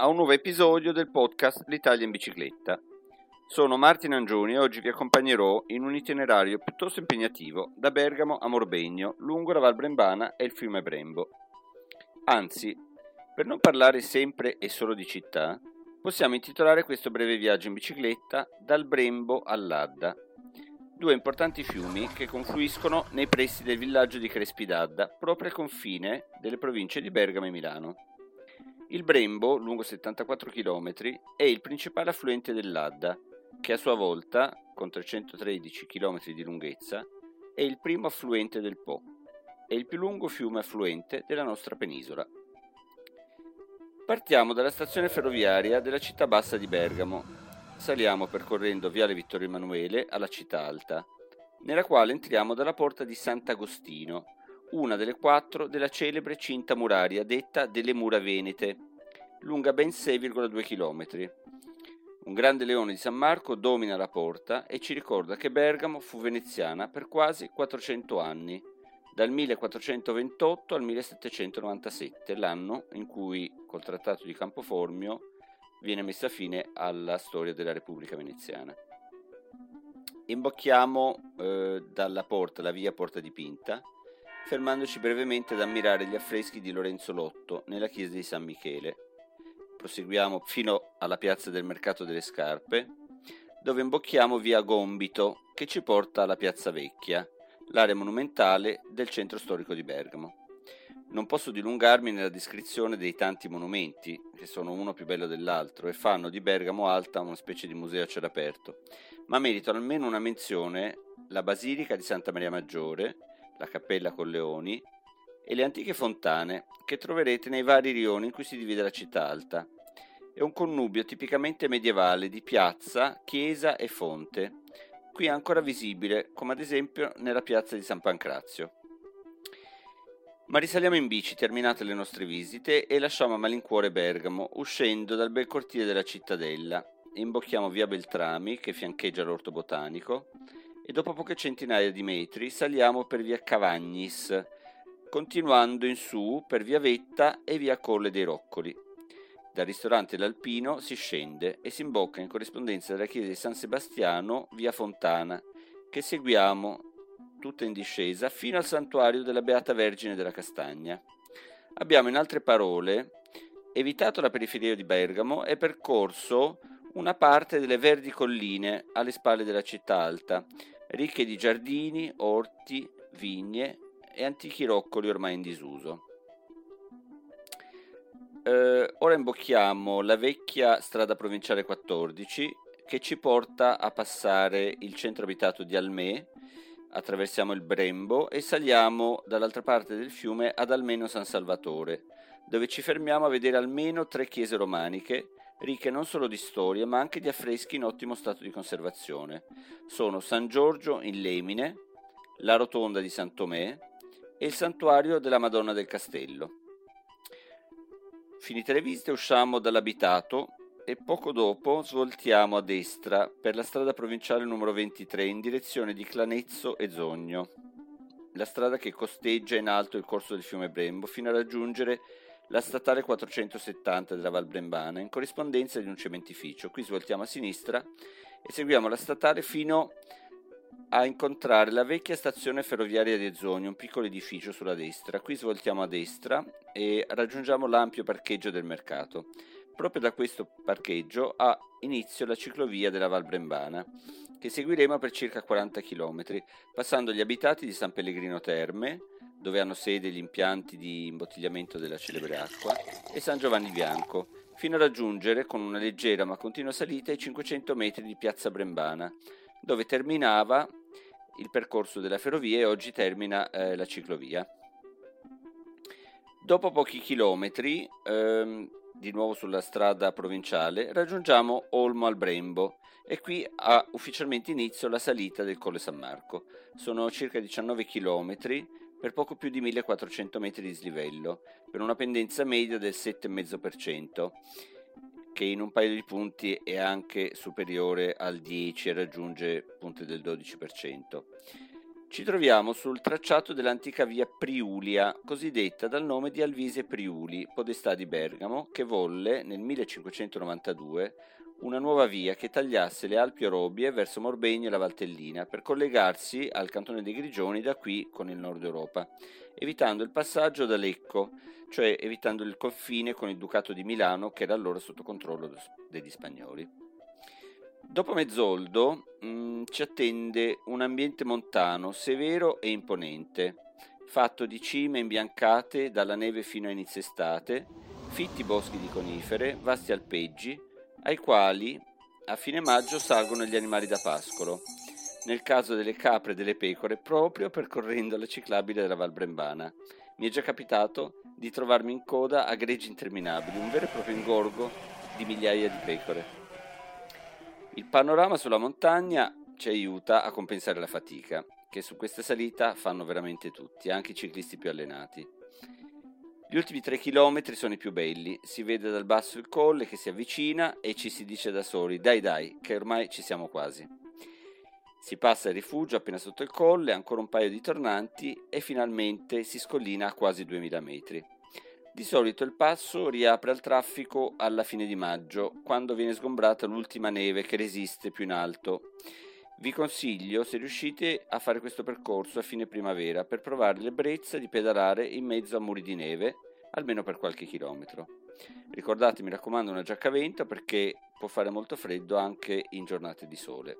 a un nuovo episodio del podcast L'Italia in bicicletta. Sono Martin Angioni e oggi vi accompagnerò in un itinerario piuttosto impegnativo da Bergamo a Morbegno, lungo la Val Brembana e il fiume Brembo. Anzi, per non parlare sempre e solo di città, possiamo intitolare questo breve viaggio in bicicletta dal Brembo all'Adda, due importanti fiumi che confluiscono nei pressi del villaggio di Crespidadda, proprio al confine delle province di Bergamo e Milano. Il Brembo, lungo 74 km, è il principale affluente dell'Adda, che a sua volta, con 313 km di lunghezza, è il primo affluente del Po e il più lungo fiume affluente della nostra penisola. Partiamo dalla stazione ferroviaria della città bassa di Bergamo, saliamo percorrendo Viale Vittorio Emanuele alla Città Alta, nella quale entriamo dalla porta di Sant'Agostino, una delle quattro della celebre cinta muraria detta delle Mura Venete, lunga ben 6,2 km. Un grande leone di San Marco domina la porta e ci ricorda che Bergamo fu veneziana per quasi 400 anni, dal 1428 al 1797, l'anno in cui, col Trattato di Campoformio, viene messa fine alla storia della Repubblica Veneziana. Imbocchiamo eh, dalla porta, la via Porta di Pinta, fermandoci brevemente ad ammirare gli affreschi di Lorenzo Lotto nella chiesa di San Michele. Proseguiamo fino alla piazza del Mercato delle Scarpe, dove imbocchiamo via Gombito, che ci porta alla Piazza Vecchia, l'area monumentale del centro storico di Bergamo. Non posso dilungarmi nella descrizione dei tanti monumenti, che sono uno più bello dell'altro, e fanno di Bergamo Alta una specie di museo a cielo aperto, ma meritano almeno una menzione la Basilica di Santa Maria Maggiore, la Cappella con Leoni e le antiche fontane che troverete nei vari rioni in cui si divide la città alta. È un connubio tipicamente medievale di piazza, chiesa e fonte, qui ancora visibile, come ad esempio nella piazza di San Pancrazio. Ma risaliamo in bici terminate le nostre visite e lasciamo a malincuore Bergamo, uscendo dal bel cortile della cittadella. Imbocchiamo via Beltrami, che fiancheggia l'orto botanico, e dopo poche centinaia di metri saliamo per via Cavagnis, continuando in su per via Vetta e via Colle dei Roccoli. Dal ristorante L'Alpino si scende e si imbocca in corrispondenza della chiesa di San Sebastiano via Fontana, che seguiamo tutta in discesa, fino al santuario della Beata Vergine della Castagna. Abbiamo in altre parole evitato la periferia di Bergamo e percorso una parte delle verdi colline alle spalle della città alta, ricche di giardini, orti, vigne e antichi roccoli ormai in disuso. Eh, ora imbocchiamo la vecchia strada provinciale 14 che ci porta a passare il centro abitato di Almè attraversiamo il Brembo e saliamo dall'altra parte del fiume ad almeno San Salvatore, dove ci fermiamo a vedere almeno tre chiese romaniche, ricche non solo di storia ma anche di affreschi in ottimo stato di conservazione. Sono San Giorgio in Lemine, la Rotonda di San Tomè e il santuario della Madonna del Castello. Finite le visite usciamo dall'abitato e poco dopo svoltiamo a destra per la strada provinciale numero 23 in direzione di Clanezzo e Zogno, la strada che costeggia in alto il corso del fiume Brembo fino a raggiungere la statale 470 della Val Brembana in corrispondenza di un cementificio. Qui svoltiamo a sinistra e seguiamo la statale fino a incontrare la vecchia stazione ferroviaria di Zogno, un piccolo edificio sulla destra. Qui svoltiamo a destra e raggiungiamo l'ampio parcheggio del mercato. Proprio da questo parcheggio ha inizio la ciclovia della Val Brembana, che seguiremo per circa 40 km, passando gli abitati di San Pellegrino Terme, dove hanno sede gli impianti di imbottigliamento della celebre acqua, e San Giovanni Bianco, fino a raggiungere, con una leggera ma continua salita, i 500 metri di Piazza Brembana, dove terminava il percorso della ferrovia e oggi termina eh, la ciclovia. Dopo pochi chilometri ehm, di nuovo sulla strada provinciale, raggiungiamo Olmo al Brembo e qui ha ufficialmente inizio la salita del Colle San Marco. Sono circa 19 km per poco più di 1400 metri di slivello, per una pendenza media del 7,5%, che in un paio di punti è anche superiore al 10 e raggiunge punte del 12%. Ci troviamo sul tracciato dell'antica via Priulia, cosiddetta dal nome di Alvise Priuli, podestà di Bergamo, che volle nel 1592 una nuova via che tagliasse le Alpi Orobie verso Morbegno e la Valtellina per collegarsi al cantone dei Grigioni da qui con il nord Europa, evitando il passaggio da Lecco, cioè evitando il confine con il Ducato di Milano che era allora sotto controllo degli spagnoli. Dopo Mezzoldo mh, mm, ci attende un ambiente montano severo e imponente, fatto di cime imbiancate dalla neve fino a inizio estate, fitti boschi di conifere, vasti alpeggi, ai quali a fine maggio salgono gli animali da pascolo, nel caso delle capre e delle pecore proprio percorrendo la ciclabile della Val Brembana. Mi è già capitato di trovarmi in coda a greggi interminabili, un vero e proprio ingorgo di migliaia di pecore. Il panorama sulla montagna ci aiuta a compensare la fatica, che su questa salita fanno veramente tutti, anche i ciclisti più allenati. Gli ultimi tre chilometri sono i più belli, si vede dal basso il colle che si avvicina e ci si dice da soli dai dai, che ormai ci siamo quasi. Si passa il rifugio appena sotto il colle, ancora un paio di tornanti e finalmente si scollina a quasi 2000 metri. Di solito il passo riapre al traffico alla fine di maggio, quando viene sgombrata l'ultima neve che resiste più in alto. Vi consiglio, se riuscite, a fare questo percorso a fine primavera per provare l'ebbrezza di pedalare in mezzo a muri di neve, almeno per qualche chilometro. Ricordate, mi raccomando, una giacca a vento perché può fare molto freddo anche in giornate di sole.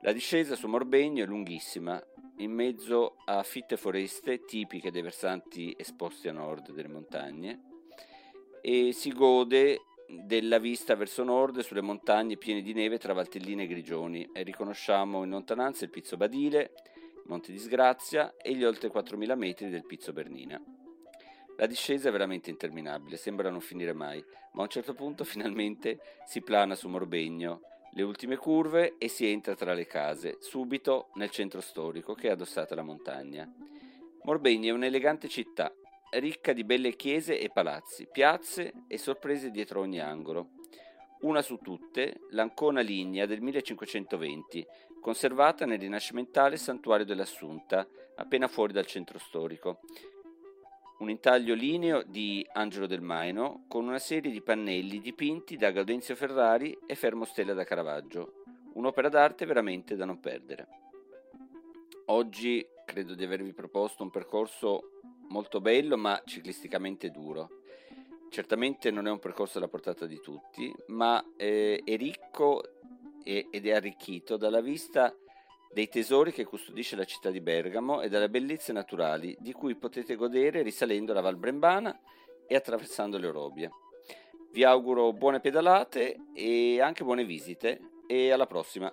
La discesa su Morbegno è lunghissima, in mezzo a fitte foreste tipiche dei versanti esposti a nord delle montagne e si gode della vista verso nord sulle montagne piene di neve tra Valtellina e Grigioni e riconosciamo in lontananza il Pizzo Badile, Monte Disgrazia e gli oltre 4.000 metri del Pizzo Bernina. La discesa è veramente interminabile, sembra non finire mai, ma a un certo punto finalmente si plana su Morbegno le ultime curve e si entra tra le case, subito nel centro storico che è addossato alla montagna. Morbegni è un'elegante città, ricca di belle chiese e palazzi, piazze e sorprese dietro ogni angolo. Una su tutte, l'Ancona Lignea del 1520, conservata nel rinascimentale santuario dell'Assunta, appena fuori dal centro storico, un intaglio lineo di Angelo del Maino con una serie di pannelli dipinti da Gaudenzio Ferrari e Fermo Stella da Caravaggio, un'opera d'arte veramente da non perdere. Oggi credo di avervi proposto un percorso molto bello ma ciclisticamente duro. Certamente non è un percorso alla portata di tutti, ma eh, è ricco ed è arricchito dalla vista dei tesori che custodisce la città di Bergamo e delle bellezze naturali di cui potete godere risalendo la Val Brembana e attraversando le Orobie. Vi auguro buone pedalate e anche buone visite e alla prossima.